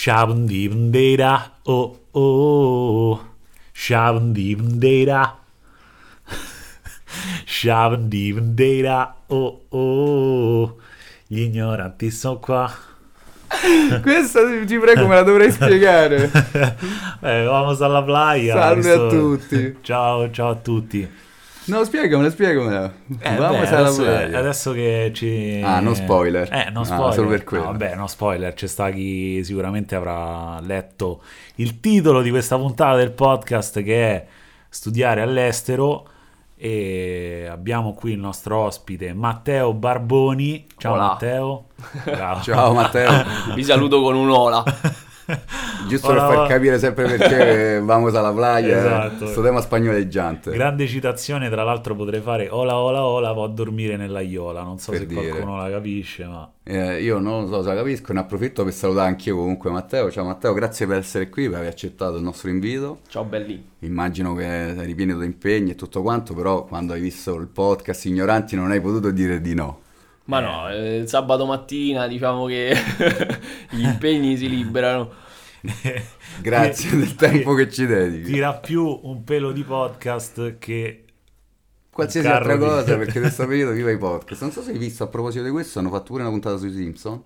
Shabundibundera, oh oh, Shabundibundera. Shabundibundera, oh oh, gli ignoranti sono qua. Questa ti prego me la dovrei spiegare. eh, vamos alla playa. Salve Questo- a tutti. Ciao, ciao a tutti. No, spiegamela, spiegamela. Eh, beh, adesso, adesso che ci... Ah, no spoiler. Eh, no Ah, spoiler. solo per quello. No, vabbè, no spoiler. C'è sta chi sicuramente avrà letto il titolo di questa puntata del podcast che è Studiare all'estero e abbiamo qui il nostro ospite Matteo Barboni. Ciao Hola. Matteo. Ciao. Ciao Matteo. Vi saluto con un'ola. Giusto Ora per far capire sempre perché vamos alla playa. Esatto. Sto tema spagnoleggiante. Grande citazione, tra l'altro potrei fare Ola ola ola, vado a dormire nella Iola. Non so Per se dire. qualcuno la capisce, ma... Eh, io non lo so se la capisco, ne approfitto per salutare anch'io comunque Matteo. Ciao Matteo, grazie per essere qui, per aver accettato il nostro invito. Ciao belli. Immagino che eri pieno di impegni e tutto quanto, però quando hai visto il podcast Ignoranti non hai potuto dire di no. Ma no, eh, il sabato mattina diciamo che gli impegni si liberano. Grazie del tempo che ci dedichi. Tira più un pelo di podcast che Qualsiasi altra carro di- cosa, perché in questo periodo viva i podcast. Non so se hai visto a proposito di questo, hanno fatto pure una puntata sui Simpson,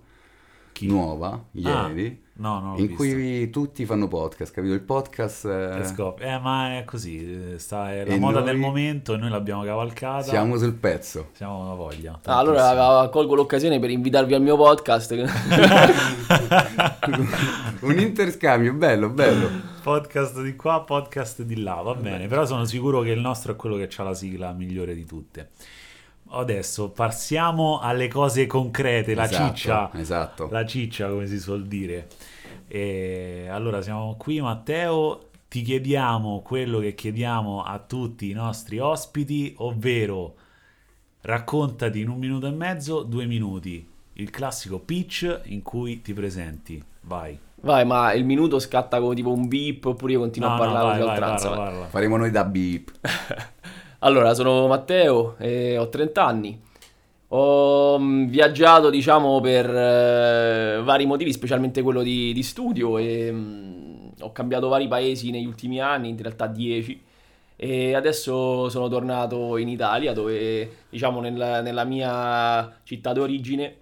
Chi? nuova, ieri, Ah, no, no, in visto. cui tutti fanno podcast, capito? Il podcast... eh, È scop- eh, ma è così, eh, sta, è la E moda noi- del momento e noi l'abbiamo cavalcata. siamo sul pezzo. Siamo una voglia. Ah, allora colgo l'occasione per invitarvi al mio podcast. Un interscambio, bello, bello. podcast di qua, podcast di là, va bene, però sono sicuro che il nostro è quello che ha la sigla migliore di tutte. Adesso passiamo alle cose concrete, la Esatto, ciccia, Esatto. la ciccia come si suol dire. E allora siamo qui Matteo, ti chiediamo quello che chiediamo a tutti i nostri ospiti, ovvero raccontati in un minuto e mezzo, due minuti, il classico pitch in cui ti presenti, vai. Vai, ma il minuto scatta come tipo un beep oppure io continuo No, a no, parlare vai, di vai, oltranza. parla, vai. parla. Faremo noi da beep. Allora, sono Matteo, e ho 30 anni. Ho mm, viaggiato, diciamo, per eh, vari motivi, specialmente quello di, di studio, e mm, ho cambiato vari paesi negli ultimi anni, in realtà 10. E adesso sono tornato in Italia, dove, diciamo, nella, nella mia città d'origine,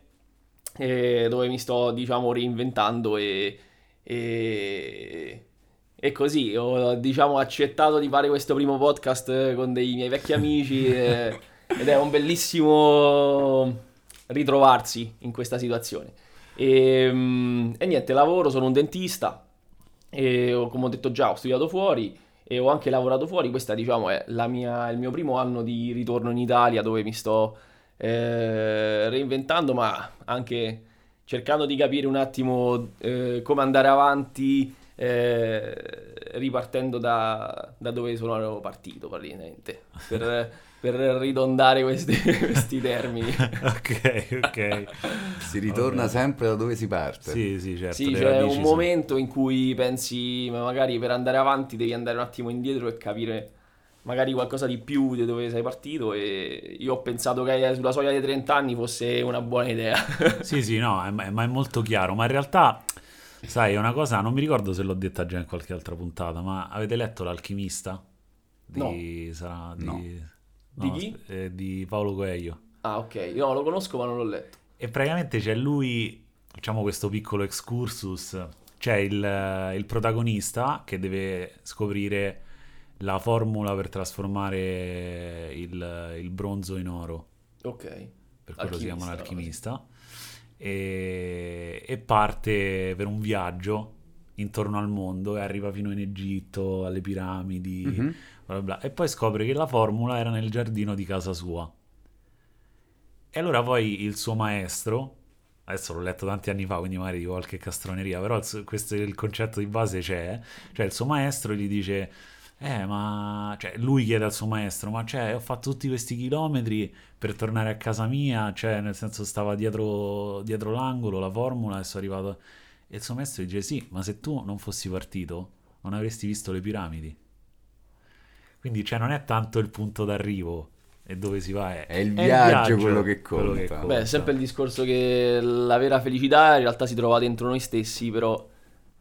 eh, dove mi sto, diciamo, reinventando e, e, e così ho, diciamo, accettato di fare questo primo podcast eh, con dei miei vecchi amici e- ed è un bellissimo ritrovarsi in questa situazione. E, mm, e niente, lavoro, sono un dentista e ho- come ho detto già ho studiato fuori e ho anche lavorato fuori. Questa diciamo è la mia- il mio primo anno di ritorno in Italia dove mi sto eh, reinventando ma anche cercando di capire un attimo eh, come andare avanti eh, ripartendo da, da dove sono partito praticamente per, per ridondare questi, questi termini. ok, ok. Si ritorna Vabbè. sempre da dove si parte. Sì, sì, certo. Sì, c'è un momento in cui pensi, ma magari per andare avanti devi andare un attimo indietro e capire magari qualcosa di più di dove sei partito e io ho pensato che sulla soglia dei 30 anni fosse una buona idea. Sì, sì, no, è- ma è molto chiaro. Ma in realtà, sai, è una cosa, non mi ricordo se l'ho detta già in qualche altra puntata, ma avete letto L'Alchimista? Di, sarà, di, No. Di chi? eh, di Paolo Coelho. Ah, ok, no, lo conosco ma non l'ho letto. E praticamente c'è lui, facciamo questo piccolo excursus, c'è il, il protagonista che deve scoprire la formula per trasformare il, il bronzo in oro. Ok. per quello si chiama Alchimista, l'alchimista, e, e parte per un viaggio intorno al mondo e arriva fino in Egitto, alle piramidi, Mhm. bla bla e poi scopre che la formula era nel giardino di casa sua. E allora poi il suo maestro, adesso l'ho letto tanti anni fa, quindi magari dico qualche castroneria, però questo, il concetto di base c'è, cioè il suo maestro gli dice, eh ma, cioè lui chiede al suo maestro, ma cioè ho fatto tutti questi chilometri per tornare a casa mia, cioè nel senso stava dietro, dietro l'angolo la formula e sono arrivato... E il suo maestro dice, sì, ma se tu non fossi partito non avresti visto le piramidi. Quindi cioè non è tanto il punto d'arrivo e dove si va, è, È il è viaggio quello che conta. Beh, è sempre il discorso che la vera felicità in realtà si trova dentro noi stessi, però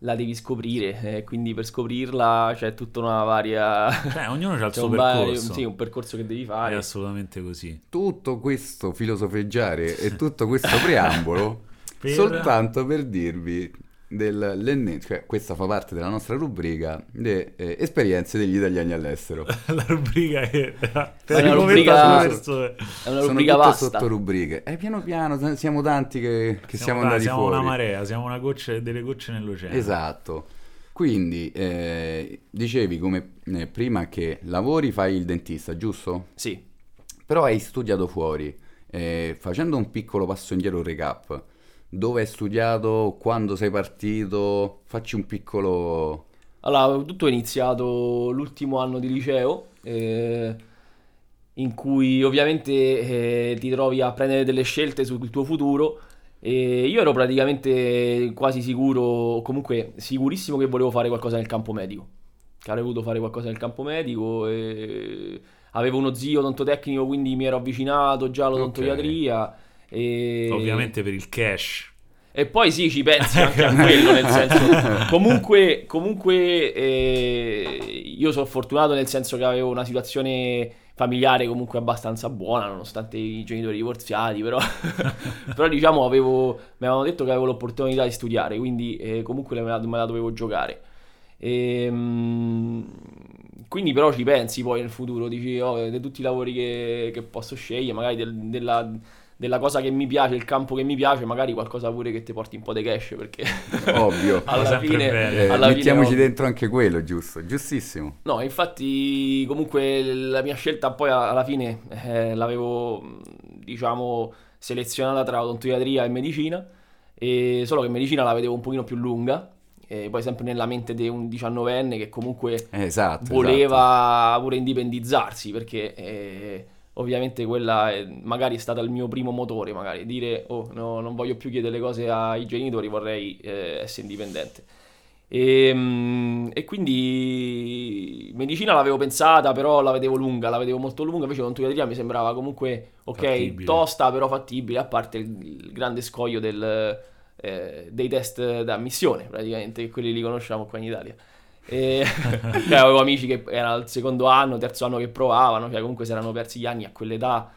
la devi scoprire, eh, quindi per scoprirla c'è tutta una varia... Cioè, ognuno ha il suo un, vario- percorso. sì, un percorso che devi È fare. assolutamente così. Tutto questo filosofeggiare e tutto questo preambolo Per- soltanto per dirvi del, cioè, questa fa parte della nostra rubrica le eh, esperienze degli italiani all'estero. La rubrica che per È una il rubrica- ha perso- È una Sono rubrica tutte vasta. sottorubriche. E piano piano t- siamo tanti che, che siamo, ta- andati siamo fuori. una marea, siamo una goccia, delle gocce nell'oceano. Esatto. Quindi eh, dicevi come eh, prima che lavori fai il dentista, giusto? Sì. Però hai studiato fuori. Eh, facendo un piccolo passo indietro, un recap. Dove hai studiato? Quando sei partito? Facci un piccolo... Allora, tutto è iniziato l'ultimo anno di liceo, eh, in cui ovviamente eh, ti trovi a prendere delle scelte sul tuo futuro. E io ero praticamente quasi sicuro, comunque sicurissimo che volevo fare qualcosa nel campo medico. Che avrei voluto fare qualcosa nel campo medico. E avevo uno zio odontotecnico, quindi mi ero avvicinato già all'odontoiatria. E... Ovviamente per il cash. E poi sì, ci pensi anche a quello, nel senso... Comunque, comunque eh, io sono fortunato nel senso che avevo una situazione familiare comunque abbastanza buona, nonostante i genitori divorziati, però, però diciamo avevo, mi avevano detto che avevo l'opportunità di studiare, quindi eh, comunque me la, me la dovevo giocare. Ehm, quindi però ci pensi poi nel futuro, dici, oh, di tutti i lavori che, che posso scegliere, magari del- della, della cosa che mi piace, il campo che mi piace, magari qualcosa pure che ti porti un po' di cash, perché Ovvio. alla fine, bene. Eh, alla fine mettiamoci ho- dentro anche quello, giusto? Giustissimo. No, infatti comunque la mia scelta poi alla fine eh, l'avevo, diciamo, selezionata tra odontoiatria e medicina, e solo che medicina la vedevo un pochino più lunga, e poi sempre nella mente di un diciannovenne che comunque Eh, esatto. voleva pure indipendizzarsi perché eh, ovviamente quella è- magari è stata il mio primo motore, magari dire oh no, non voglio più chiedere le cose ai genitori, vorrei eh, essere indipendente. E, mm, e quindi medicina l'avevo pensata, però la vedevo lunga, la vedevo molto lunga, invece odontoiatria mi sembrava comunque ok, Fattibile. tosta però fattibile, a parte il, il grande scoglio del, eh, dei test d'ammissione, praticamente, che quelli li conosciamo qua in Italia. E cioè, avevo amici che erano al secondo anno, terzo anno che provavano, cioè comunque si erano persi gli anni a quell'età.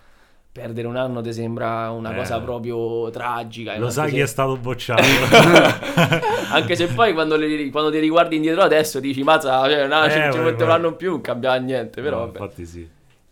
Perdere un anno ti sembra una Eh. cosa proprio tragica. Lo sai se- chi è stato bocciato? anche se poi quando, le- quando ti riguardi indietro adesso dici, mazza, cioè, no, Eh, ci, ci vai, mette un vai. anno in più, non cambia niente, però, No, vabbè. infatti sì.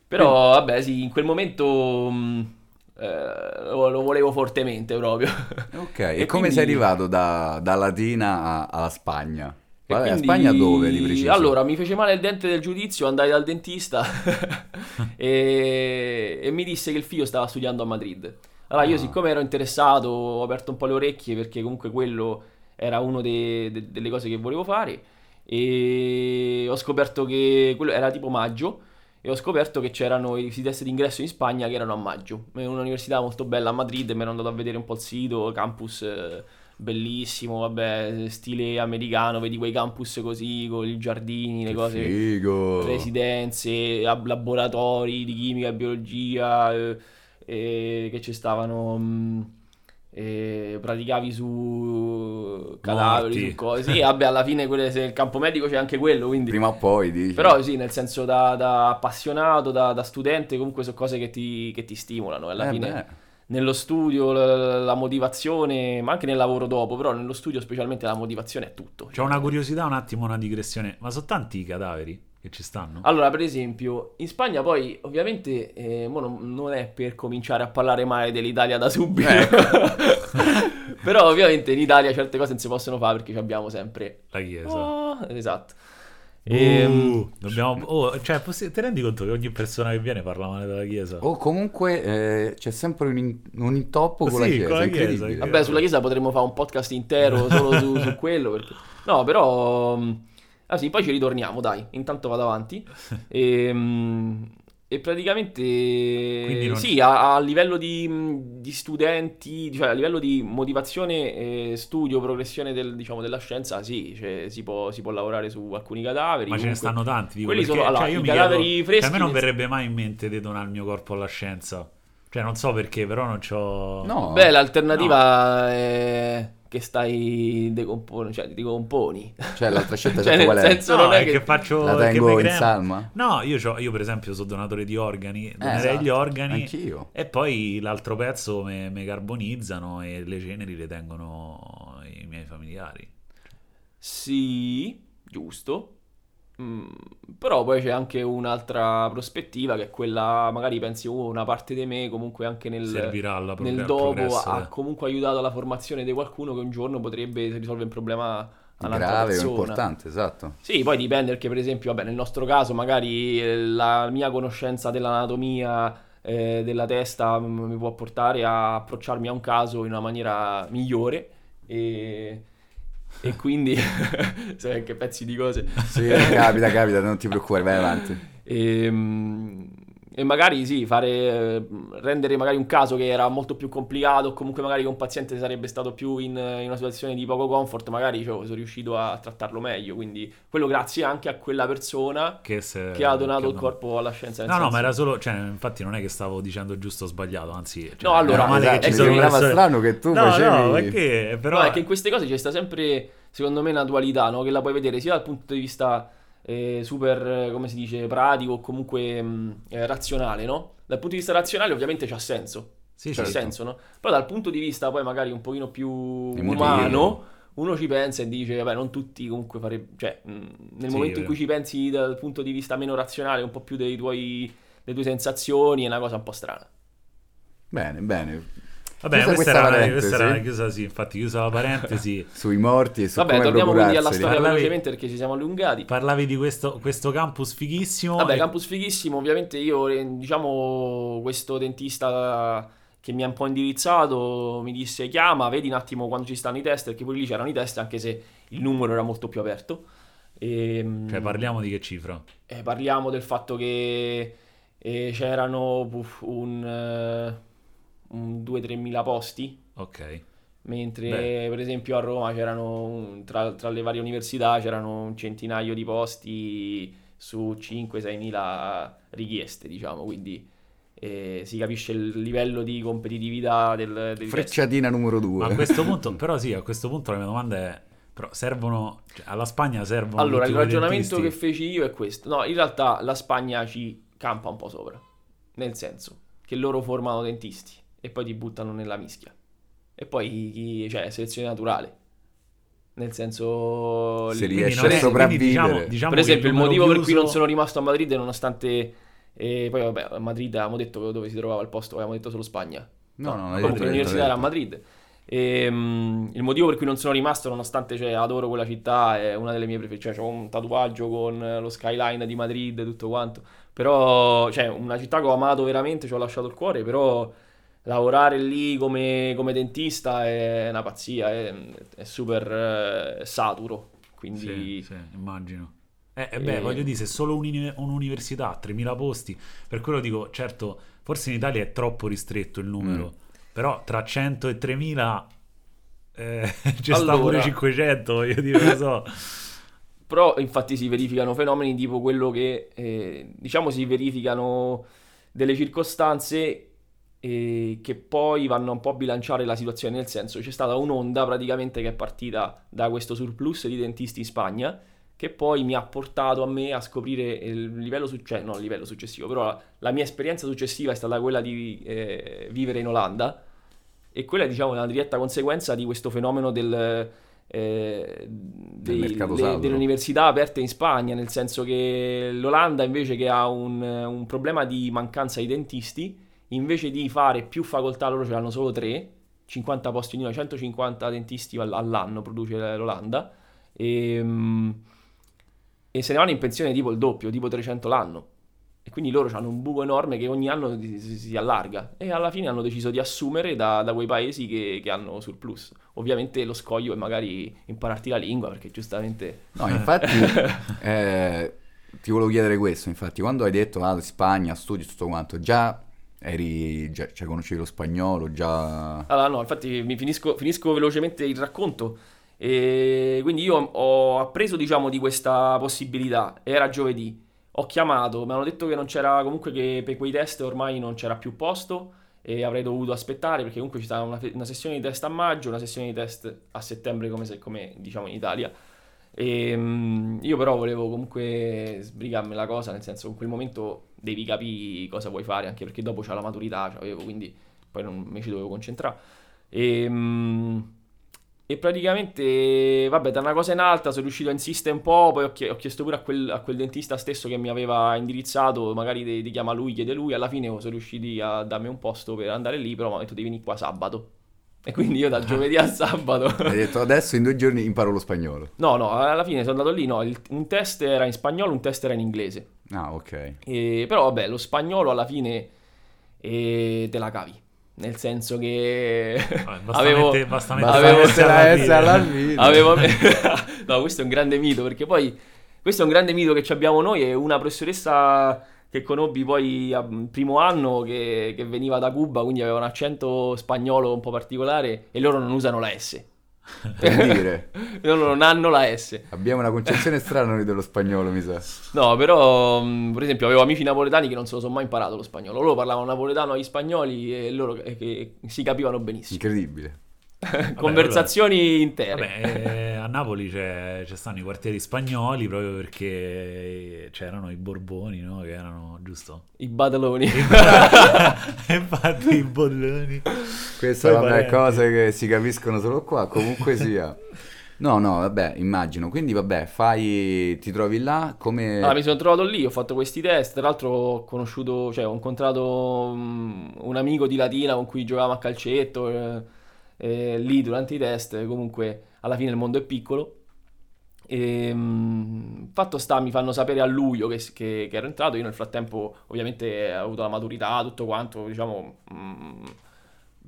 Però vabbè, sì, in quel momento mh, eh, lo, lo volevo fortemente proprio. Ok, e, E come quindi- sei arrivato da, da Latina alla Spagna? E Vabbè, quindi- Spagna dove di preciso? Allora, mi fece male il dente del giudizio, andai dal dentista e, e mi disse che il figlio stava studiando a Madrid. Allora, io Ah. siccome ero interessato, ho aperto un po' le orecchie perché comunque quello era una delle cose che volevo fare e ho scoperto che quello era tipo maggio e ho scoperto che c'erano i test d'ingresso in Spagna che erano a maggio. È un'università molto bella a Madrid, mi ero andato a vedere un po' il sito, campus eh, bellissimo, vabbè, stile americano, vedi quei campus così con i giardini, le Che cose, figo. residenze, ab- laboratori di chimica e biologia eh, eh, che ci stavano mh, eh, praticavi su cadaveri, Morti. su cose. Sì, vabbè, alla fine quelle- se il campo medico c'è anche quello, quindi Prima o poi dici. però sì, nel senso da, da appassionato, da, da studente, comunque sono cose che ti, che ti stimolano. Alla Eh fine beh. Nello studio la, la motivazione, ma anche nel lavoro dopo, però nello studio specialmente la motivazione è tutto. C'ho una curiosità, un attimo, una digressione. Ma sono tanti i cadaveri che ci stanno? Allora, per esempio, in Spagna poi ovviamente eh, non, non è per cominciare a parlare male dell'Italia da subito. Ecco. però ovviamente in Italia certe cose non si possono fare perché ci abbiamo sempre... La chiesa. Oh, esatto. Uh, Ehm, dobbiamo... oh, cioè, possi- ti rendi conto che ogni persona che viene parla male della chiesa? O comunque eh, c'è sempre un, in- un intoppo con la Sì, chiesa, con la chiesa, Vabbè, sulla Chiesa potremmo fare un podcast intero solo su, su quello. Perché... No, però. mh, Ah sì, poi ci ritorniamo, dai. Intanto vado avanti. E, mh, e praticamente. non- Sì, a, a livello di, di studenti, cioè a livello di motivazione, e studio, progressione del- diciamo, della scienza, sì, cioè, si, può, si può lavorare su alcuni cadaveri. Ma ce ne comunque- stanno tanti. Dico, Quelli perché, sono- allora, cioè, io i cadaveri chiedo- freschi cioè, a me non verrebbe mai in mente di donare il mio corpo alla scienza. Cioè, non so perché, però non c'ho... No. Beh, l'alternativa è che stai decomponi, cioè ti decomponi. Cioè, l'altra scelta Cioè, certo nel qual è? senso- No, non è è che, che- faccio La tengo in salma? No, io, c'ho- io per esempio sono donatore di organi, donerei esatto, gli organi anch'io. e poi l'altro pezzo mi carbonizzano e le ceneri le tengono i miei familiari. Sì, giusto. Mm, però poi c'è anche un'altra prospettiva che è quella, magari pensi, oh, una parte di me comunque anche nel, progr- nel dopo ha eh. comunque aiutato alla formazione di qualcuno che un giorno potrebbe risolvere un problema Grave o importante, esatto. Sì, poi dipende perché per esempio, vabbè, nel nostro caso magari eh, la mia conoscenza dell'anatomia eh, della testa m- mi può portare a approcciarmi a un caso in una maniera migliore e, e quindi, sai che pezzi di cose. Sì, capita, capita, non ti preoccupare, vai avanti. E, mm, e magari sì, fare, rendere magari un caso che era molto più complicato, o comunque magari che un paziente sarebbe stato più in, in una situazione di poco comfort, magari cioè, sono riuscito a trattarlo meglio. Quindi quello grazie anche a quella persona Che, se- che ha donato che il corpo alla scienza. No, no, ma era solo, cioè, infatti non è che stavo dicendo giusto o sbagliato, anzi, cioè, No, allora, male esatto, che ci mi sono sembrava persone- strano che tu no, facevi- No, perché però No, è che in queste cose c'è sta sempre, secondo me, una dualità, no? Che la puoi vedere sia dal punto di vista eh, super, eh, come si dice, pratico o comunque mh, eh, razionale, no? Dal punto di vista razionale ovviamente c'ha senso, Sì, c'ha certo. senso, no? Però dal punto di vista poi magari un pochino più umano, uno ci pensa e dice, vabbè, non tutti comunque farebbero, cioè, mh, nel Sì, momento in vero. cui ci pensi dal punto di vista meno razionale, un po' più dei tuoi, delle tue sensazioni, è una cosa un po' strana. Bene, bene. Vabbè, Chiusa questa, questa era, questa era chiusa, sì, infatti chiusa la parentesi. Sui morti e su Vabbè, come torniamo quindi alla storia Parlavi- velocemente perché ci siamo allungati. Parlavi di questo, questo campus fighissimo. Vabbè, e- campus fighissimo, ovviamente io, eh, diciamo, questo dentista che mi ha un po' indirizzato mi disse chiama, vedi un attimo quando ci stanno i test, perché poi lì c'erano i test anche se il numero era molto più aperto. E, Cioè, parliamo di che cifra? eh, parliamo del fatto che eh, c'erano uff, un, eh, un 2-3 mila posti, Ok. mentre Beh. per esempio a Roma c'erano, tra, tra le varie università, c'erano un centinaio di posti su 5-6 mila richieste, diciamo, quindi eh, si capisce il livello di competitività del, del test. Frecciatina numero Ma a due. questo punto, però sì, a questo punto la mia domanda è, però servono, cioè, alla Spagna servono Allora, il ragionamento che feci io è questo. No, in realtà la Spagna ci campa un po' sopra. Nel senso che loro formano dentisti e poi ti buttano nella mischia. E poi, chi- cioè, selezione naturale. Nel senso... Se il- riesce a sopravvivere. diciamo- diciamo per esempio, il numero motivo per cui chiuso- non sono rimasto a Madrid, nonostante... eh, poi vabbè, a Madrid avevamo detto dove si trovava il posto, avevamo detto solo Spagna. No, no, no, Comunque l'università era a Madrid. E, mm, il motivo per cui non sono rimasto, nonostante cioè, adoro quella città, è una delle mie preferite. Cioè, ho un tatuaggio con lo skyline di Madrid e tutto quanto. Però, cioè, una città che ho amato veramente, ci ho lasciato il cuore. Però, lavorare lì come, come dentista è una pazzia, è, è super eh, saturo. Quindi, Sì, sì, immagino. Eh, eh, beh, E- voglio dire, se solo un'uni- un'università, 3.000 posti, per quello dico, certo, forse in Italia è troppo ristretto il numero, Mm. però tra 100 e 3.000 eh, sta Allora. pure 500, voglio dire, lo so. Però infatti si verificano fenomeni tipo quello che, eh, diciamo, si verificano delle circostanze eh, che poi vanno un po' a bilanciare la situazione, nel senso c'è stata un'onda praticamente che è partita da questo surplus di dentisti in Spagna, che poi mi ha portato a me a scoprire il livello, su- cioè, no, il livello successivo, però la, la mia esperienza successiva è stata quella di eh, vivere in Olanda e quella è diciamo una diretta conseguenza di questo fenomeno del, eh, dei- le- delle università aperte in Spagna, nel senso che l'Olanda invece che ha un, un problema di mancanza di dentisti, invece di fare più facoltà, loro ce l'hanno solo tre, 50 posti ognuno, 150 dentisti all- all'anno produce l'Olanda, e, mm, e se ne vanno in pensione tipo il doppio, tipo 300 l'anno. E quindi loro hanno un buco enorme che ogni anno si, si- si allarga. E alla fine hanno deciso di assumere da, da quei paesi che, che hanno surplus. Ovviamente lo scoglio è magari impararti la lingua, perché giustamente... No, infatti, eh, ti volevo chiedere questo, infatti, quando hai detto, ah, Spagna, studi, tutto quanto, già eri, già, cioè, conoscevi lo spagnolo, già... Allora, no, infatti finisco, finisco velocemente il racconto. E quindi io ho appreso, diciamo, di questa possibilità. Era giovedì. Ho chiamato, mi hanno detto che non c'era, comunque che per quei test ormai non c'era più posto e avrei dovuto aspettare perché comunque ci stava una, una sessione di test a maggio, una sessione di test a settembre come, se, come diciamo in Italia. E, um, io però volevo comunque sbrigarmi la cosa, nel senso in quel momento devi capire cosa vuoi fare, anche perché dopo c'è la maturità, c'avevo, quindi poi non mi ci dovevo concentrare. E, um, e praticamente, vabbè, da una cosa in altra sono riuscito a insistere un po', poi ho, chiesto pure a quel, a quel, dentista stesso che mi aveva indirizzato, magari ti chiama lui, chiede lui, alla fine sono riusciti a darmi un posto per andare lì, però mi ha detto devi venire qua sabato. E quindi io dal giovedì al sabato... Hai detto adesso in due giorni imparo lo spagnolo. No, no, alla fine sono andato lì, no, il, un test era in spagnolo, un test era in inglese. Ah, ok. E, però vabbè, lo spagnolo alla fine eh, te la cavi. Nel senso che basta avevo, basta avevo fine. Avevo, no, questo è un grande mito perché poi questo è un grande mito che abbiamo noi e una professoressa che conobbi poi al primo anno che, che, veniva da Cuba, quindi aveva un accento spagnolo un po' particolare e loro non usano la S. Per dire. loro non hanno la S. Abbiamo una concezione strana noi dello spagnolo, mi sa. No, però, mm, per esempio, avevo amici napoletani che non se lo sono mai imparato lo spagnolo. Loro parlavano napoletano agli spagnoli e loro che, che si capivano benissimo. Incredibile. Conversazioni allora, intere. Vabbè, eh, a Napoli c'è, c'è stanno i quartieri spagnoli proprio perché c'erano i Borboni, no? Che erano, giusto? I badaloni. Infatti i bolloni. Queste sono le cose che si capiscono solo qua, comunque sia. No, no, vabbè, immagino. Quindi, vabbè, fai, ti trovi là come... Allora, mi sono trovato lì, ho fatto questi test. Tra l'altro ho conosciuto, cioè ho incontrato um, un amico di Latina con cui giocavamo a calcetto. Eh, eh, lì durante i test, comunque alla fine il mondo è piccolo. E, ehm, fatto sta, mi fanno sapere a luglio che, che, che, ero entrato. Io nel frattempo, ovviamente, ho avuto la maturità, tutto quanto, diciamo, mh, mm,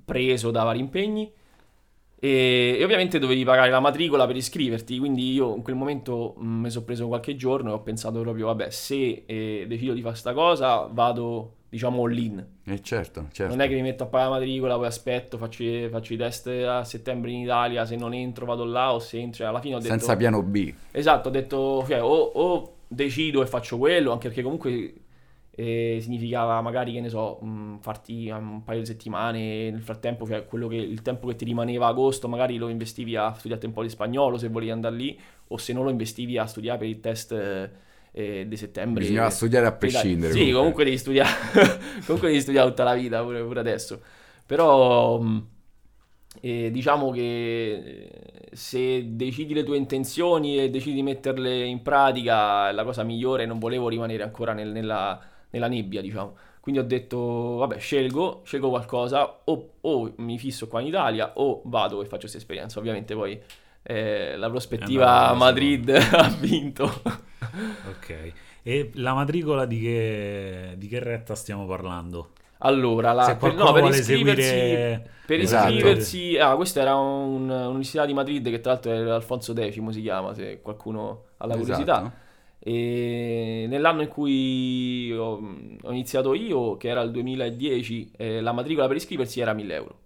preso da vari impegni. E, e, ovviamente dovevi pagare la matricola per iscriverti. Quindi io in quel momento mh, mm, mi sono preso qualche giorno e ho pensato proprio, vabbè, se eh, decido di fare questa cosa, vado diciamo all-in. Eh certo, certo. Non è che mi metto a pagare la matricola, poi aspetto, faccio, faccio, i test a settembre in Italia, se non entro vado là o se entro, cioè, alla fine ho detto... Senza piano B. Esatto, ho detto, cioè, o, o decido e faccio quello, anche perché comunque eh, significava magari, che ne so, mh, farti un paio di settimane, nel frattempo, cioè quello che, il tempo che ti rimaneva agosto, magari lo investivi a studiare un po' di spagnolo se volevi andare lì, o se non lo investivi a studiare per il test... Eh, eh, di settembre. Bisognava studiare a prescindere. Sì, comunque, comunque devi studiare, comunque devi studiare tutta la vita, pure, pure adesso. Però mm, eh, diciamo che eh, se decidi le tue intenzioni e decidi di metterle in pratica, è la cosa migliore, non volevo rimanere ancora nel, nella, nella nebbia, diciamo. Quindi ho detto, vabbè, scelgo, scelgo qualcosa, o, o, mi fisso qua in Italia, o vado e faccio questa esperienza. Ovviamente poi eh, la prospettiva Madrid ha vinto. Ok, e la matricola di che, di che retta stiamo parlando? Allora, la, per, no, per iscriversi, seguire... per esatto. iscriversi ah, questa era un, un'università di Madrid che tra l'altro è Alfonso X si chiama, se qualcuno ha la curiosità. Esatto. E nell'anno in cui ho, ho, iniziato io, che era il 2010, eh, la matricola per iscriversi era 1000 euro.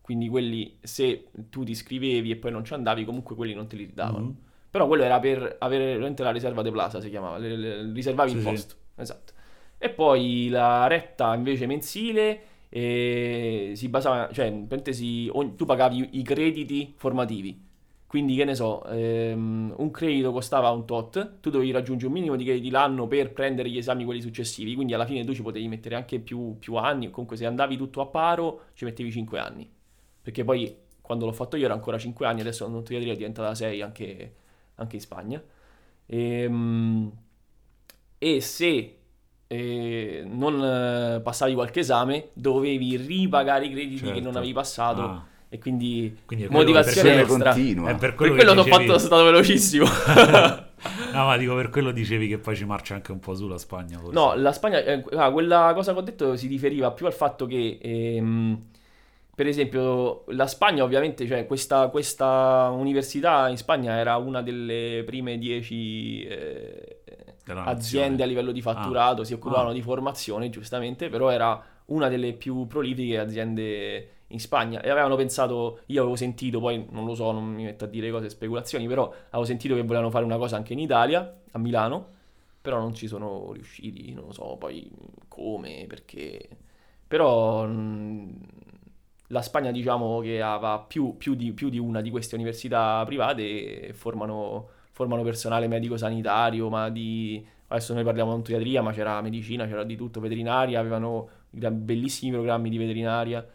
Quindi quelli, se tu ti iscrivevi e poi non ci andavi, comunque quelli non te li davano. Mm-hmm. Però quello era per avere veramente la riserva de Plaza, si chiamava, le, le, riservavi sì, il posto. Sì. Esatto. E poi la retta invece mensile eh, si basava, cioè in parentesi, ogni, tu pagavi i crediti formativi. Quindi che ne so, ehm, un credito costava un tot, tu dovevi raggiungere un minimo di crediti l'anno per prendere gli esami quelli successivi, quindi alla fine tu ci potevi mettere anche più, più anni, comunque se andavi tutto a paro ci mettevi 5 anni perché poi quando l'ho fatto io era ancora 5 anni, adesso la odontoiatria è diventata 6 anche, anche in Spagna. E, ehm, e se eh, non eh, passavi qualche esame, dovevi ripagare i crediti certo. che non certo. avevi passato. Ah. E quindi, quindi motivazione extra. continua. È per quello, per quello dicevi... fatto, stato velocissimo. no, ma dico per quello dicevi che poi ci marcia anche un po' su la Spagna. Forse. No, la Spagna, eh, ah, quella cosa che ho detto si riferiva più al fatto che ehm, per esempio, la Spagna ovviamente, cioè questa, questa, università in Spagna era una delle prime dieci eh, aziende a livello di fatturato, ah. si occupavano ah. di formazione giustamente, però era una delle più prolifiche aziende in Spagna e avevano pensato, io avevo sentito, poi non lo so, non mi metto a dire cose, speculazioni, però avevo sentito che volevano fare una cosa anche in Italia, a Milano, però non ci sono riusciti, non lo so poi come, perché Però mh, la Spagna diciamo che aveva più, più di, più di una di queste università private e formano, formano personale medico-sanitario, ma di... Adesso noi parliamo di pediatria, ma c'era medicina, c'era di tutto, veterinaria, avevano bellissimi programmi di veterinaria.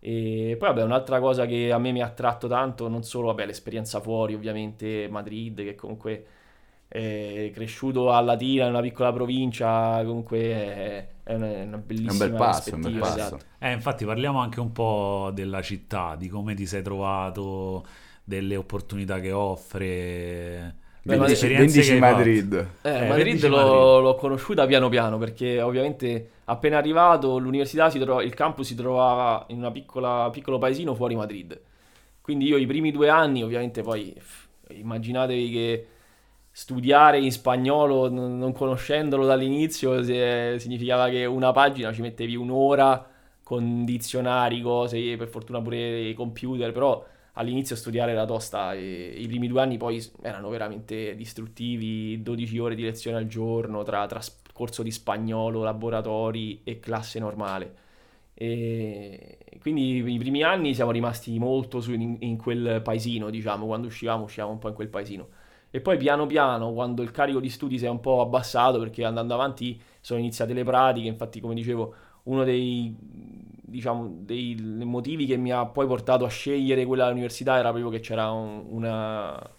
E poi vabbè, un'altra cosa che a me mi ha attratto tanto, non solo vabbè, l'esperienza fuori, ovviamente Madrid, che comunque è cresciuto a Latina, in una piccola provincia, comunque è, è una, una bellissima È un bel passo, è un bel passo. esatto. Eh, infatti parliamo anche un po' della città, di come ti sei trovato, delle opportunità che offre, Beh, delle ma- esperienze che Bendici hai fatto. Madrid. Eh, Eh, Madrid bendici l'ho, Madrid. l'ho conosciuta piano piano perché ovviamente appena arrivato l'università si trova, il campus si trovava in un piccolo paesino fuori Madrid. Quindi io i primi due anni ovviamente poi immaginatevi che studiare in spagnolo non, conoscendolo dall'inizio significava che una pagina ci mettevi un'ora con dizionari, cose, per fortuna pure i computer, però all'inizio studiare era tosta e i primi due anni poi erano veramente distruttivi, 12 ore di lezione al giorno tra, tra corso di spagnolo, laboratori e classe normale. E quindi i primi anni siamo rimasti molto su- in, in quel paesino, diciamo, quando uscivamo, uscivamo un po' in quel paesino. E poi piano piano, quando il carico di studi si è un po' abbassato, perché andando avanti sono iniziate le pratiche, infatti come dicevo, uno dei, diciamo, dei motivi che mi ha poi portato a scegliere quella università era proprio che c'era un- una,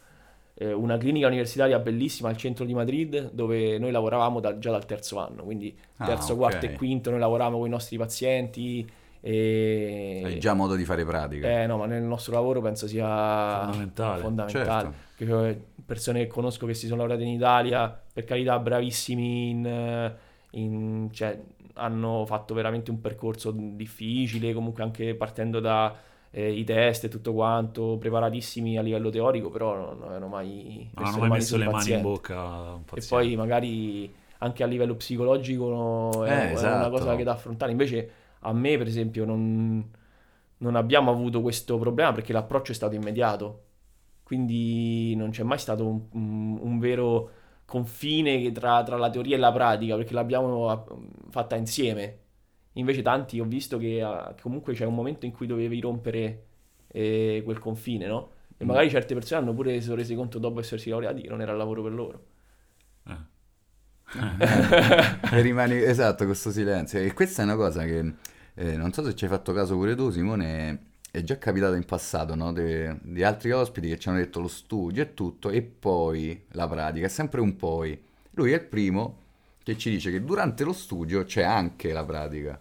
eh, una clinica universitaria bellissima al centro di Madrid, dove noi lavoravamo da- già dal terzo anno, quindi Ah, terzo, ok. quarto e quinto noi lavoravamo con i nostri pazienti e... Hai già modo di fare pratica. Eh no, ma nel nostro lavoro penso sia Fondamentale. fondamentale. Certo. Cioè, persone che conosco che si sono laureate in Italia, per carità, bravissimi in, eh, in- cioè, hanno fatto veramente un percorso difficile, comunque anche partendo da eh, i test e tutto quanto, preparatissimi a livello teorico, però non avevano mai Non hanno mai messo le mani in paziente. bocca E paziente. poi magari anche a livello psicologico è, Eh, è una esatto. cosa che da affrontare. Invece a me, per esempio, non, non abbiamo avuto questo problema perché l'approccio è stato immediato. Quindi non c'è mai stato un, un- un vero confine tra, tra la teoria e la pratica, perché l'abbiamo ah, fatta insieme. Invece tanti ho visto che ah, che comunque c'è un momento in cui dovevi rompere eh, quel confine, no? E magari certe persone hanno pure si sono resi conto dopo essersi laureati che non era il lavoro per loro. Eh. e rimani esatto questo silenzio e questa è una cosa che eh, non so se ci hai fatto caso pure tu Simone è già capitato in passato no? Di altri ospiti che ci hanno detto lo studio e tutto e poi la pratica è sempre un poi lui è il primo che ci dice che durante lo studio c'è anche la pratica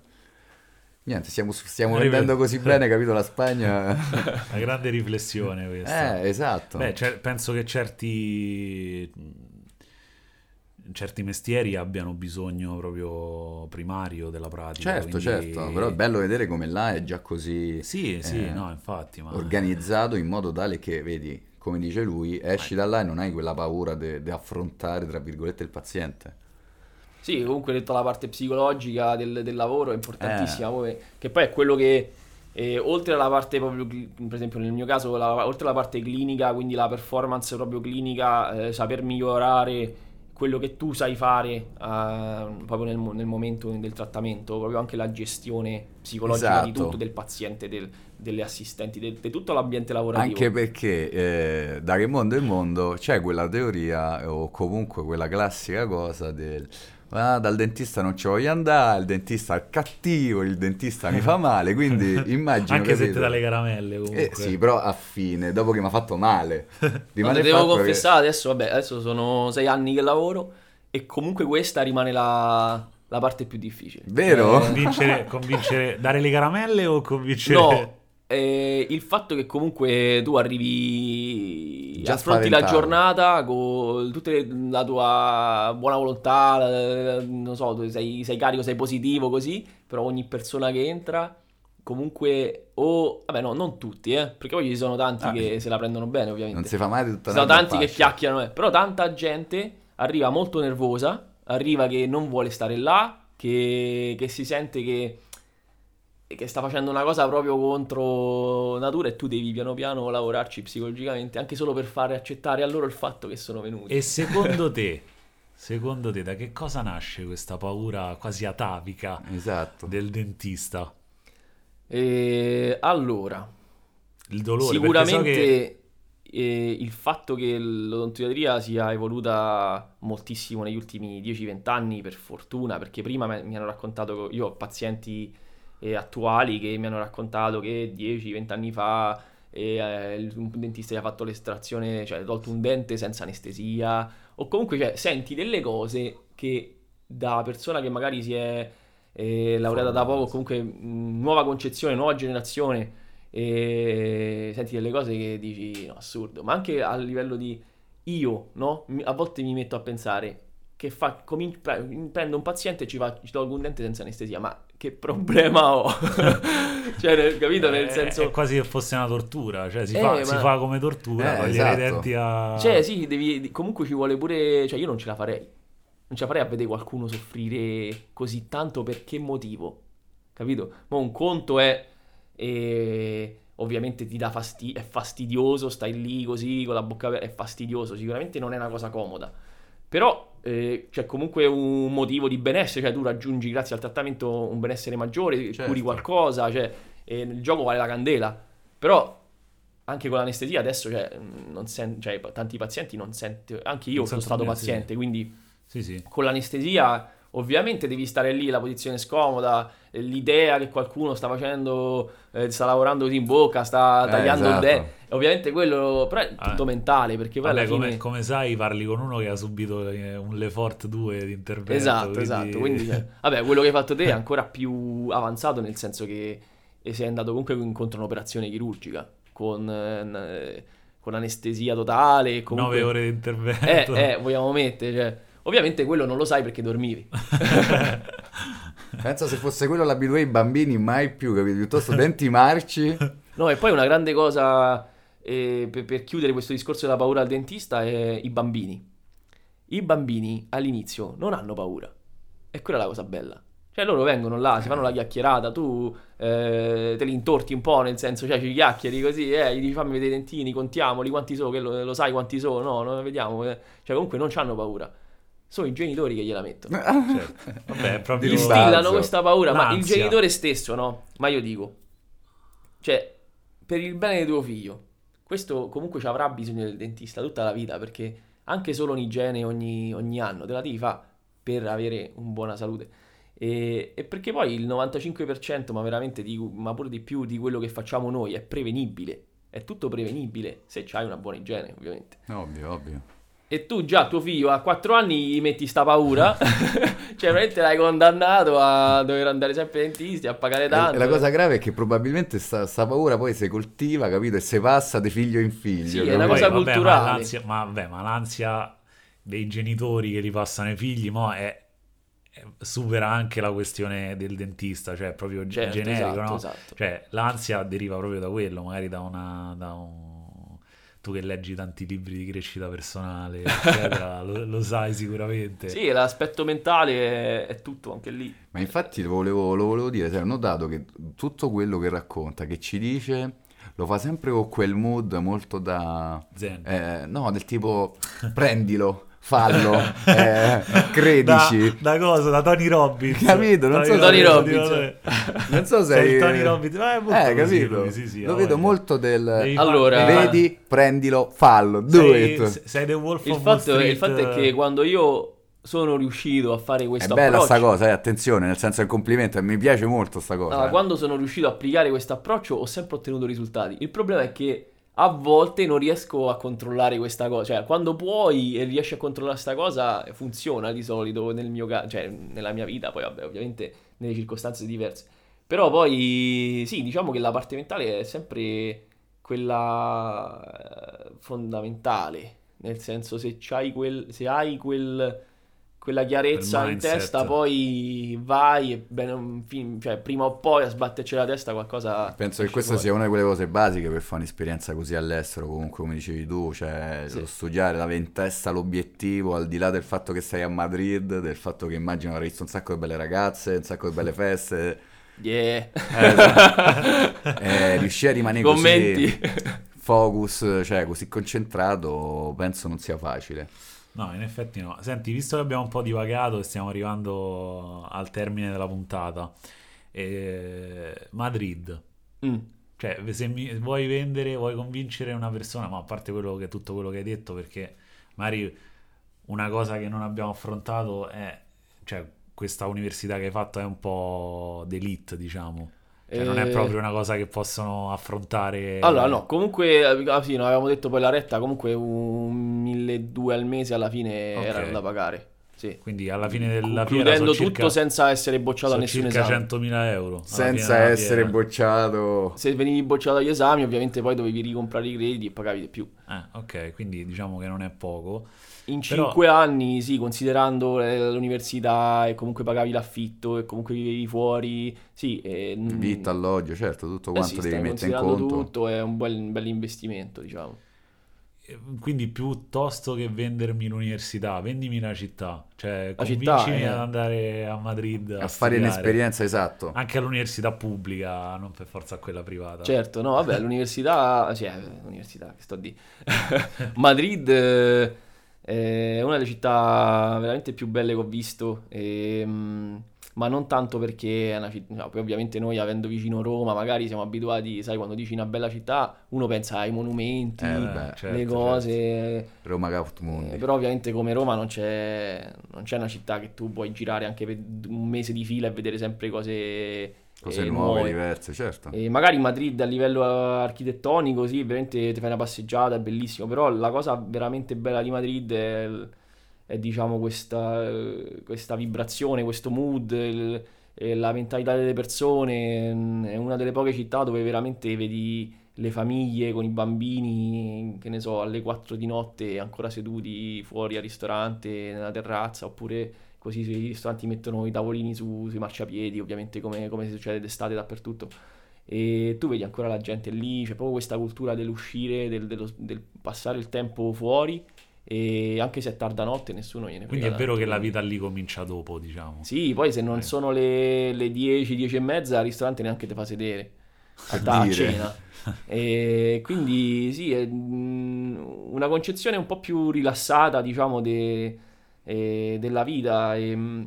niente stiamo, stiamo vendendo così bene capito la Spagna Una grande riflessione questa. eh esatto Beh, penso che certi, certi mestieri abbiano bisogno proprio primario della pratica. certo quindi- certo però è bello vedere come là è già così Sì, sì, eh, no, infatti, ma... organizzato in modo tale che, vedi, come dice lui, esci da là e non hai quella paura di affrontare, tra virgolette, il paziente. Sì, comunque detto la parte psicologica del, del lavoro è importantissima, Eh. che poi è quello che, eh, oltre alla parte proprio, per esempio nel mio caso, la- oltre alla parte clinica, quindi la performance proprio clinica, eh, saper migliorare quello che tu sai fare eh, proprio nel, nel momento del trattamento, proprio anche la gestione psicologica di Esatto. tutto, del paziente, del- delle assistenti, di tutto l'ambiente lavorativo. Anche perché eh, da che mondo è mondo c'è quella teoria o comunque quella classica cosa del "Ah, dal dentista non ci voglio andare, il dentista è cattivo, il dentista mi fa male, quindi immagino Anche se capito? te dà le caramelle comunque. Eh sì, però a fine, dopo che mi ha fatto male, rimane il devo fatto che- confessare adesso, vabbè, adesso sono sei anni che lavoro e comunque questa rimane la, la parte più difficile. Vero? Eh, Convincere, convincere, dare le caramelle o convincere... no, eh, il fatto che comunque tu arrivi, Già affronti la giornata con tutta la tua buona volontà, la- non so, sei, sei carico, sei positivo così, però ogni persona che entra comunque o vabbè no, non tutti, eh, perché poi ci sono tanti Ah. che se la prendono bene, ovviamente. Non si fa mai tutta Ci sono tanti che chiacchierano, eh, però tanta gente arriva molto nervosa, arriva che non vuole stare là, che, che si sente che, che sta facendo una cosa proprio contro natura e tu devi piano piano lavorarci psicologicamente, anche solo per fare accettare a loro il fatto che sono venuti. E secondo te Secondo te da che cosa nasce questa paura quasi atavica Esatto. del dentista? E allora, Il dolore, sicuramente so che- eh, il fatto che l'odontoiatria sia evoluta moltissimo negli ultimi 10-20 anni, per fortuna, perché prima mi hanno raccontato, io ho pazienti eh, attuali che mi hanno raccontato che 10-20 anni fa eh, eh, un dentista gli ha fatto l'estrazione, cioè ha tolto un dente senza anestesia, o comunque cioè, senti delle cose che da persona che magari si è eh, laureata da poco, comunque mh, nuova concezione, nuova generazione, e senti delle cose che dici no, assurdo, ma anche a livello di io, no? A volte mi metto a pensare che fa, comin- pre- prendo un paziente e ci, fa- ci tolgo un dente senza anestesia, ma che problema ho? cioè, nel- capito? Nel Eh, senso... È quasi che fosse una tortura, cioè si, Eh, fa, ma- si fa come tortura, Eh, togliere esatto. i denti a... Cioè, sì, devi, comunque ci vuole pure. Cioè, io non ce la farei. Non ce la farei a vedere qualcuno soffrire così tanto per che motivo? Capito? Ma un conto è. eh, ovviamente ti dà fastidio. È fastidioso, stai lì così con la bocca aperta. È fastidioso. Sicuramente non è una cosa comoda. Però eh, c'è comunque un motivo di benessere. Cioè, tu raggiungi grazie al trattamento un benessere maggiore, Certo. curi qualcosa. Cioè, e il gioco vale la candela. Però anche con l'anestesia adesso cioè, sen- cioè, tanti pazienti non sentono, anche io Non sono stato paziente, quindi Sì, sì. con l'anestesia ovviamente devi stare lì, la posizione scomoda, eh, l'idea che qualcuno sta facendo, eh, sta lavorando così in bocca, sta Eh, tagliando il esatto. dente, ovviamente quello, però è tutto Ah. mentale, perché poi Vabbè, alla fine... come, come sai, parli con uno che ha subito eh, un Lefort 2 di intervento. Esatto, quindi- esatto. Quindi, cioè, vabbè, quello che hai fatto te è ancora più avanzato nel senso che eh, sei andato comunque incontro a un'operazione chirurgica con, eh, eh, con anestesia totale. Comunque... 9 ore di Eh, intervento. eh, vogliamo mettere. Cioè, ovviamente quello non lo sai perché dormivi. Pensa se fosse quello l'abitudine ai bambini, mai più, capito? Piuttosto denti marci. No, e poi una grande cosa eh, per, per chiudere questo discorso della paura al dentista è i bambini. I bambini all'inizio non hanno paura. E quella è la cosa bella. Cioè loro vengono là, si fanno la chiacchierata, tu eh, te li intorti un po', nel senso, cioè ci chiacchieri così, eh, gli dici fammi vedere i dentini, contiamoli, quanti sono, lo, lo sai quanti sono, no, no, vediamo. eh. Cioè comunque non hanno paura. Sono i genitori che gliela mettono. Certo. Vabbè, proprio... Questa paura, ma il L'ansia. genitore stesso, no? Ma io dico, cioè, per il bene di tuo figlio, questo comunque ci avrà bisogno del dentista tutta la vita, perché anche solo un'igiene ogni, ogni anno te la devi fare per avere una buona salute. E, e perché poi il 95%, ma veramente di, ma pure di più di quello che facciamo noi è prevenibile. È tutto prevenibile se c'hai una buona igiene, ovviamente. Ovvio, ovvio. E tu già tuo figlio a 4 anni gli metti sta paura, cioè veramente l'hai condannato a dover andare sempre ai dentisti, a pagare E tanto. e la cosa grave è che probabilmente sta, sta paura poi si coltiva, capito? E si passa di figlio in figlio. Sì, è una Poi, cosa vabbè, culturale. Ma l'ansia, ma, vabbè, ma l'ansia dei genitori che li passano ai figli, mo è, è- supera anche la questione del dentista, cioè proprio Certo, generico, esatto, no? esatto. Cioè, l'ansia deriva proprio da quello, magari da una... Da un... Tu che leggi tanti libri di crescita personale, eccetera, lo, lo sai sicuramente. Sì, l'aspetto mentale è, è tutto anche lì. Ma infatti lo volevo, lo volevo dire, sai, ho notato che tutto quello che racconta, che ci dice, lo fa sempre con quel mood molto da... Zen. eh, no, del tipo, prendilo, fallo, eh, credici. Da, da cosa? Da Tony Robbins. Capito? Non so Tony se- Robbins. Non so se... Sei Tony Robbins. Ma è molto Eh, così capito? lui, sì, sì, lo vedo voglia. molto del... Devi Allora- Vedi, prendilo, fallo, do sei, it. sei The Wolf Il fatto, il fatto è che quando io sono riuscito a fare È questo bella approccio, sta cosa, eh, attenzione, nel senso è un complimento, e mi piace molto sta cosa. Allora, eh. quando sono riuscito a applicare questo approccio ho sempre ottenuto risultati. Il problema è che a volte non riesco a controllare questa cosa. Cioè, quando puoi e riesci a controllare questa cosa, funziona di solito nel mio caso, cioè nella mia vita, poi vabbè, ovviamente nelle circostanze diverse. Però poi sì, diciamo che la parte mentale è sempre quella eh, fondamentale. Nel senso, se quel, se hai quel, quella chiarezza in testa, poi vai e bene, cioè, prima o poi a sbatterci la testa qualcosa. Penso che questa fuori. sia una di quelle cose basiche per fare un'esperienza così all'estero, comunque come dicevi tu, cioè Sì. lo studiare, avere in testa l'obiettivo, al di là del fatto che sei a Madrid, del fatto che immagino avrai visto un sacco di belle ragazze, un sacco di belle feste, Yeah. eh, riuscire a rimanere Commenti. così focus, cioè così concentrato, penso non sia facile. No, in effetti no. Senti, visto che abbiamo un po' divagato e stiamo arrivando al termine della puntata, eh, Madrid. Mm. Cioè, se mi- vuoi vendere, vuoi convincere una persona, ma a parte quello che, tutto quello che hai detto, perché magari una cosa che non abbiamo affrontato è, cioè, questa università che hai fatto è un po' d'elite, diciamo. Cioè, non è Eh, proprio una cosa che possono affrontare. Allora, no, comunque, ah, sì, no, avevamo detto poi la retta, comunque un 1200 al mese alla fine Ok. erano da pagare. Sì. Quindi alla fine della fiera tutto circa, senza essere bocciato a sono nessun circa esame. 100.000 euro. Senza essere bocciato. Se venivi bocciato agli esami, ovviamente poi dovevi ricomprare i crediti e pagavi di più. Eh, ok, quindi diciamo che non è poco. In Però- 5 anni, sì, considerando eh, l'università e comunque pagavi l'affitto e comunque vivevi fuori, sì. e, mm, Vitto, alloggio, certo, tutto eh quanto sì, devi mettere in conto. tutto, è un bel, un bel investimento, diciamo. Eh, Quindi piuttosto che vendermi l'università, vendimi la città. Cioè, La città, convincimi eh. ad andare a Madrid a, A fare un'esperienza, esatto. Anche all'università pubblica, non per forza a quella privata. Certo, no, vabbè, l'università, cioè, l'università, che sto a dire. Madrid eh, è una delle città veramente più belle che ho visto, ehm, ma non tanto perché è una città, no, poi ovviamente noi avendo vicino Roma, magari siamo abituati, sai, quando dici una bella città, uno pensa ai monumenti, Eh, Eh, beh, certo, le cose, Roma eh, Cautmundi. però ovviamente come Roma non c'è, non c'è una città che tu puoi girare anche per un mese di fila e vedere sempre cose, Cose eh, nuove, diverse, certo. e magari Madrid a livello architettonico, sì, veramente ti fai una passeggiata, è bellissimo, però la cosa veramente bella di Madrid è, è, diciamo questa, questa vibrazione, questo mood, il- la mentalità delle persone, è una delle poche città dove veramente vedi le famiglie con i bambini, che ne so, alle 4 di notte ancora seduti fuori al ristorante, nella terrazza, oppure così i ristoranti mettono i tavolini su- sui marciapiedi, ovviamente come, come succede d'estate dappertutto. E tu vedi ancora la gente lì, c'è proprio questa cultura dell'uscire, del, dello- del passare il tempo fuori, e anche se è tarda notte nessuno gliene Quindi è vero tanto. che la vita lì comincia dopo, diciamo. Sì, poi se non Eh. sono le, le 10, 10 e mezza, al ristorante neanche ti fa sedere a, cena. E quindi sì, è mm, una concezione un po' più rilassata, diciamo, de- eh, della vita. E, mm,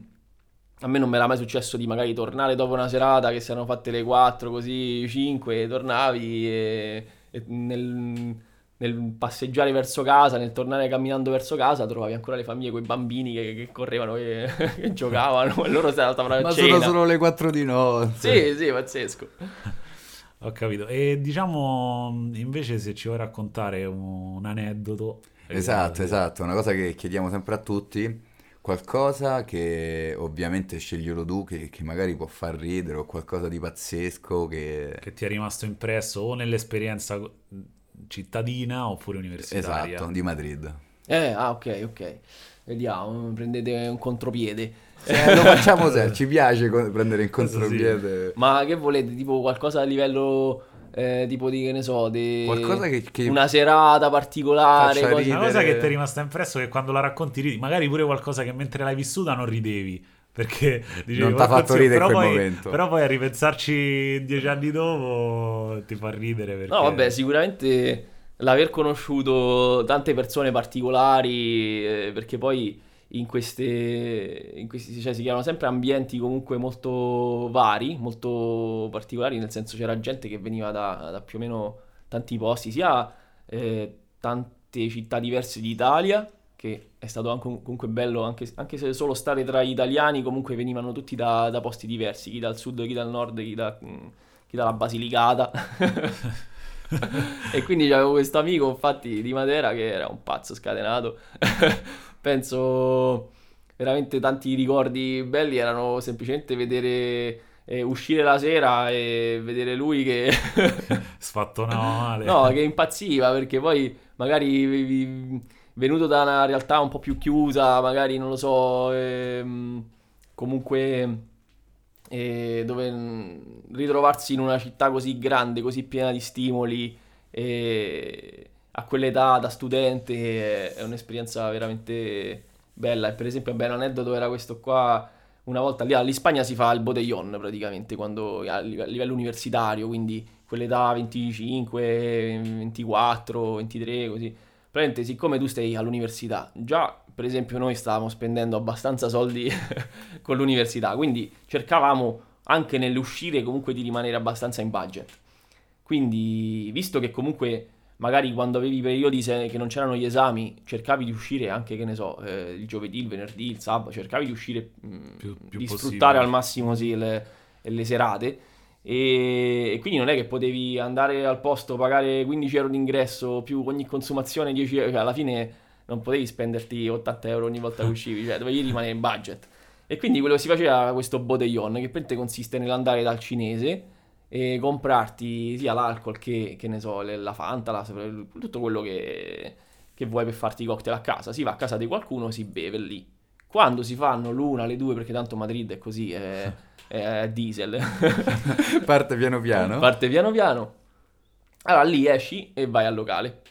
a me non mi era mai successo di magari tornare dopo una serata che si erano fatte le 4, così 5, tornavi e, e nel, nel passeggiare verso casa, nel tornare camminando verso casa, trovavi ancora le famiglie con i bambini che, che correvano e che giocavano e loro stavano a Ma cena. sono solo le 4 di notte. Sì, sì, pazzesco. Ho capito. E diciamo, invece, se ci vuoi raccontare un, un aneddoto. Esatto, eh, esatto, una cosa che chiediamo sempre a tutti, qualcosa che ovviamente sceglielo tu, che, che magari può far ridere, o qualcosa di pazzesco che... Che ti è rimasto impresso o nell'esperienza cittadina oppure universitaria. Esatto, di Madrid. Eh, ah, ok, ok. Vediamo, prendete un contropiede. Eh, lo facciamo sempre, ci piace prendere in contropiede. Ma che volete? Tipo qualcosa a livello eh, tipo di che ne so, di Qualcosa che- che una serata particolare. Una cosa che ti è rimasta impresso è che quando la racconti ridi, magari pure qualcosa che mentre l'hai vissuta non ridevi. Perché dicevi, Non t'ha "Porco fatto zio", ridere però quel poi, momento. Però poi a ripensarci dieci anni dopo ti fa ridere. Perché... No, vabbè, sicuramente l'aver conosciuto tante persone particolari, eh, perché poi in queste, in questi, cioè, si chiamano sempre ambienti comunque molto vari, molto particolari, nel senso c'era gente che veniva da, da più o meno tanti posti, sia eh, tante città diverse d'Italia, che è stato anche, comunque bello, anche, anche se solo stare tra gli italiani, comunque venivano tutti da, da posti diversi, chi dal sud, chi dal nord, chi, da, chi dalla Basilicata. e quindi avevo questo amico, infatti, di Matera che era un pazzo scatenato. Penso veramente tanti ricordi belli erano semplicemente vedere eh, uscire la sera e vedere lui che Sfattonava male. no, che impazziva perché poi magari venuto da una realtà un po' più chiusa, magari non lo so, ehm, comunque eh, dove mm, ritrovarsi in una città così grande, così piena di stimoli, eh, a quell'età da studente è un'esperienza veramente bella. E per esempio, un aneddoto era questo qua. Una volta lì all'Ispagna si fa il botellón praticamente quando a livello universitario, quindi quell'età 25, 24, 23, così. Praticamente, siccome tu stai all'università, già per esempio noi stavamo spendendo abbastanza soldi con l'università, quindi cercavamo anche nell'uscire comunque di rimanere abbastanza in budget. Quindi, visto che comunque magari quando avevi periodi se- che non c'erano gli esami, cercavi di uscire anche, che ne so, eh, il giovedì, il venerdì, il sabato, cercavi di uscire, mh, Più- più di possibile. sfruttare al massimo sì, le, le serate. E, e quindi non è che potevi andare al posto, pagare 15 euro d'ingresso più ogni consumazione 10 euro, cioè alla fine non potevi spenderti 80 euro ogni volta che uscivi, cioè dovevi rimanere in budget. E quindi quello che si faceva era questo botellon, che praticamente consiste nell'andare dal cinese e comprarti sia l'alcol che, che ne so, la Fanta, la- tutto quello che, che vuoi per farti i cocktail a casa. Si va a casa di qualcuno, si beve lì. Quando si fanno l'una, le due, perché tanto Madrid è così, è, è diesel. Parte piano piano. Parte piano piano. Allora lì esci e vai al locale.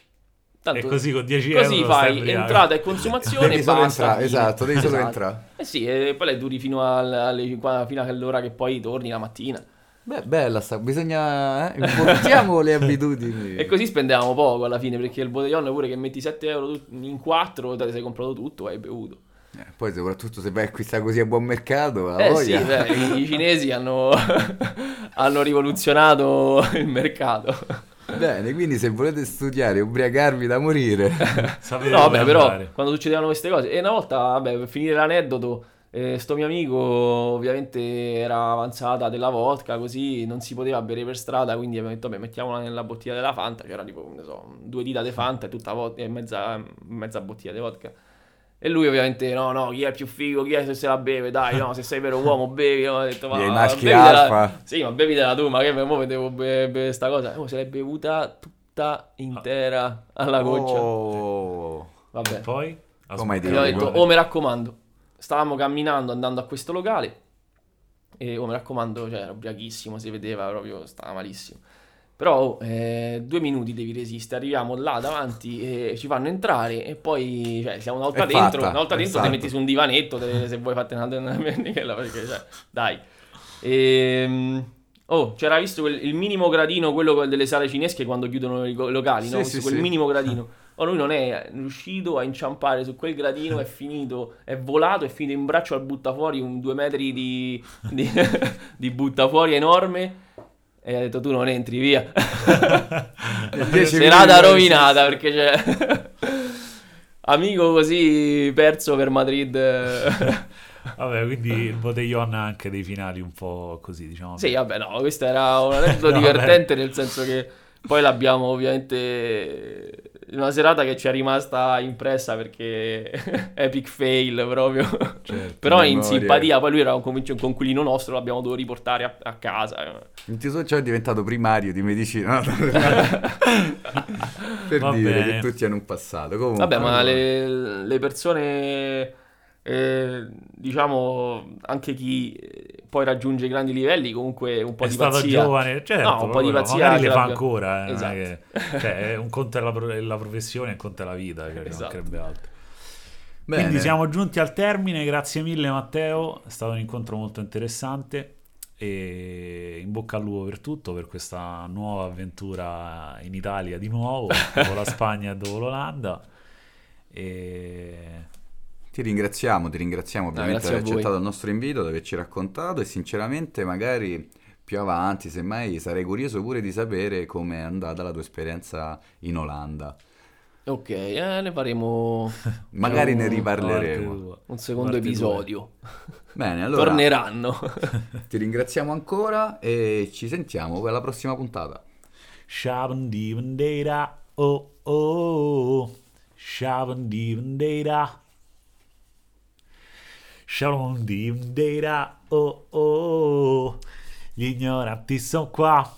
Tanto- E così con 10 così euro fai stai ubriaco. entrata e consumazione Devi e solo basta. entrare, fine. esatto, devi solo Esatto. entrare. Eh sì, e poi le duri fino, al- alle 50 fino all'ora che poi torni la mattina. Beh, bella sta, bisogna... Eh? Importiamo le abitudini. E così spendevamo poco alla fine, perché il botellone pure che metti 7 euro in 4, te ne sei comprato tutto hai bevuto. Eh, poi soprattutto se vai a acquistare così a buon mercato, Eh voglia. sì, beh, i, cinesi hanno, hanno rivoluzionato il mercato. Bene, quindi se volete studiare e ubriacarvi da morire, No, vabbè, però quando succedevano queste cose. E una volta, vabbè, per finire l'aneddoto, eh, sto mio amico ovviamente era avanzata della vodka, così non si poteva bere per strada, quindi abbiamo detto, vabbè, mettiamola nella bottiglia della Fanta, c'era tipo, ne so, due dita di Fanta e tutta vodka, e mezza, mezza bottiglia di vodka. E lui ovviamente, no, no, chi è più figo, chi è se se la beve, dai, no, se sei vero uomo bevi, ho detto, ma I maschi bevitela- alfa. Sì, ma bevitela tu, ma che mo devo bere bere sta cosa? Oh, se l'hai bevuta tutta intera alla goccia. Oh. Vabbè. E poi? Come hai detto? ho detto, oh mi raccomando, stavamo camminando andando a questo locale e oh mi raccomando, cioè era ubriachissimo, si vedeva proprio, stava malissimo. Però eh, due minuti devi resistere, arriviamo là davanti e ci fanno entrare e poi, cioè, siamo una volta È dentro, fatta, una volta dentro esatto. ti metti su un divanetto te- se vuoi fate una, pernichella, perché, cioè, dai. Ehm, oh, c'era visto quel- il minimo gradino, quello delle sale cinesche quando chiudono i locali, no? Sì, sì, Su quel sì. minimo gradino. Oh, lui non è riuscito a inciampare su quel gradino, è finito, è volato, è finito in braccio al buttafuori, un due metri di, di, di buttafuori enorme. E ha detto tu non entri, via. Serata rovinata perché c'è... Amico così perso per Madrid. Vabbè, quindi il botellon ha anche dei finali un po' così, diciamo. Sì, vabbè, no, questo era un aneddoto No, divertente nel senso che poi l'abbiamo ovviamente una serata che ci è rimasta impressa perché epic fail proprio. Certo. Però in memoria. simpatia, poi lui era un, convinc- un conquilino nostro, l'abbiamo dovuto riportare a, a casa. Il tuo socio è diventato primario di medicina. no? per Va dire bene. che tutti hanno un passato. Comunque, Vabbè, ma le, le persone, eh, diciamo, anche chi eh, poi raggiunge i grandi livelli, comunque un po' è di stato pazzia. giovane, certo, No, un po' di pazzia magari le fa ancora, eh, non è Esatto. che- cioè, è un conto è la, è la professione, un conto è la vita, cioè, ci Esatto. mancherebbe altro. Bene. Quindi siamo giunti al termine, grazie mille Matteo, è stato un incontro molto interessante e in bocca al lupo per tutto, per questa nuova avventura in Italia di nuovo, dopo la Spagna e dopo l'Olanda. E... Ti ringraziamo, ti ringraziamo ovviamente di aver accettato il nostro invito, di averci raccontato e sinceramente magari più avanti, semmai sarei curioso pure di sapere com'è andata la tua esperienza in Olanda. Ok, eh, ne faremo Magari ne Diciamo, riparleremo. Un secondo Parte due. episodio. Bene, allora Torneranno. ti ringraziamo ancora e ci sentiamo per la prossima puntata. Shabandibandera, oh oh, Shabandibandera. Shabandibandera, oh oh, gli ignoranti sono qua.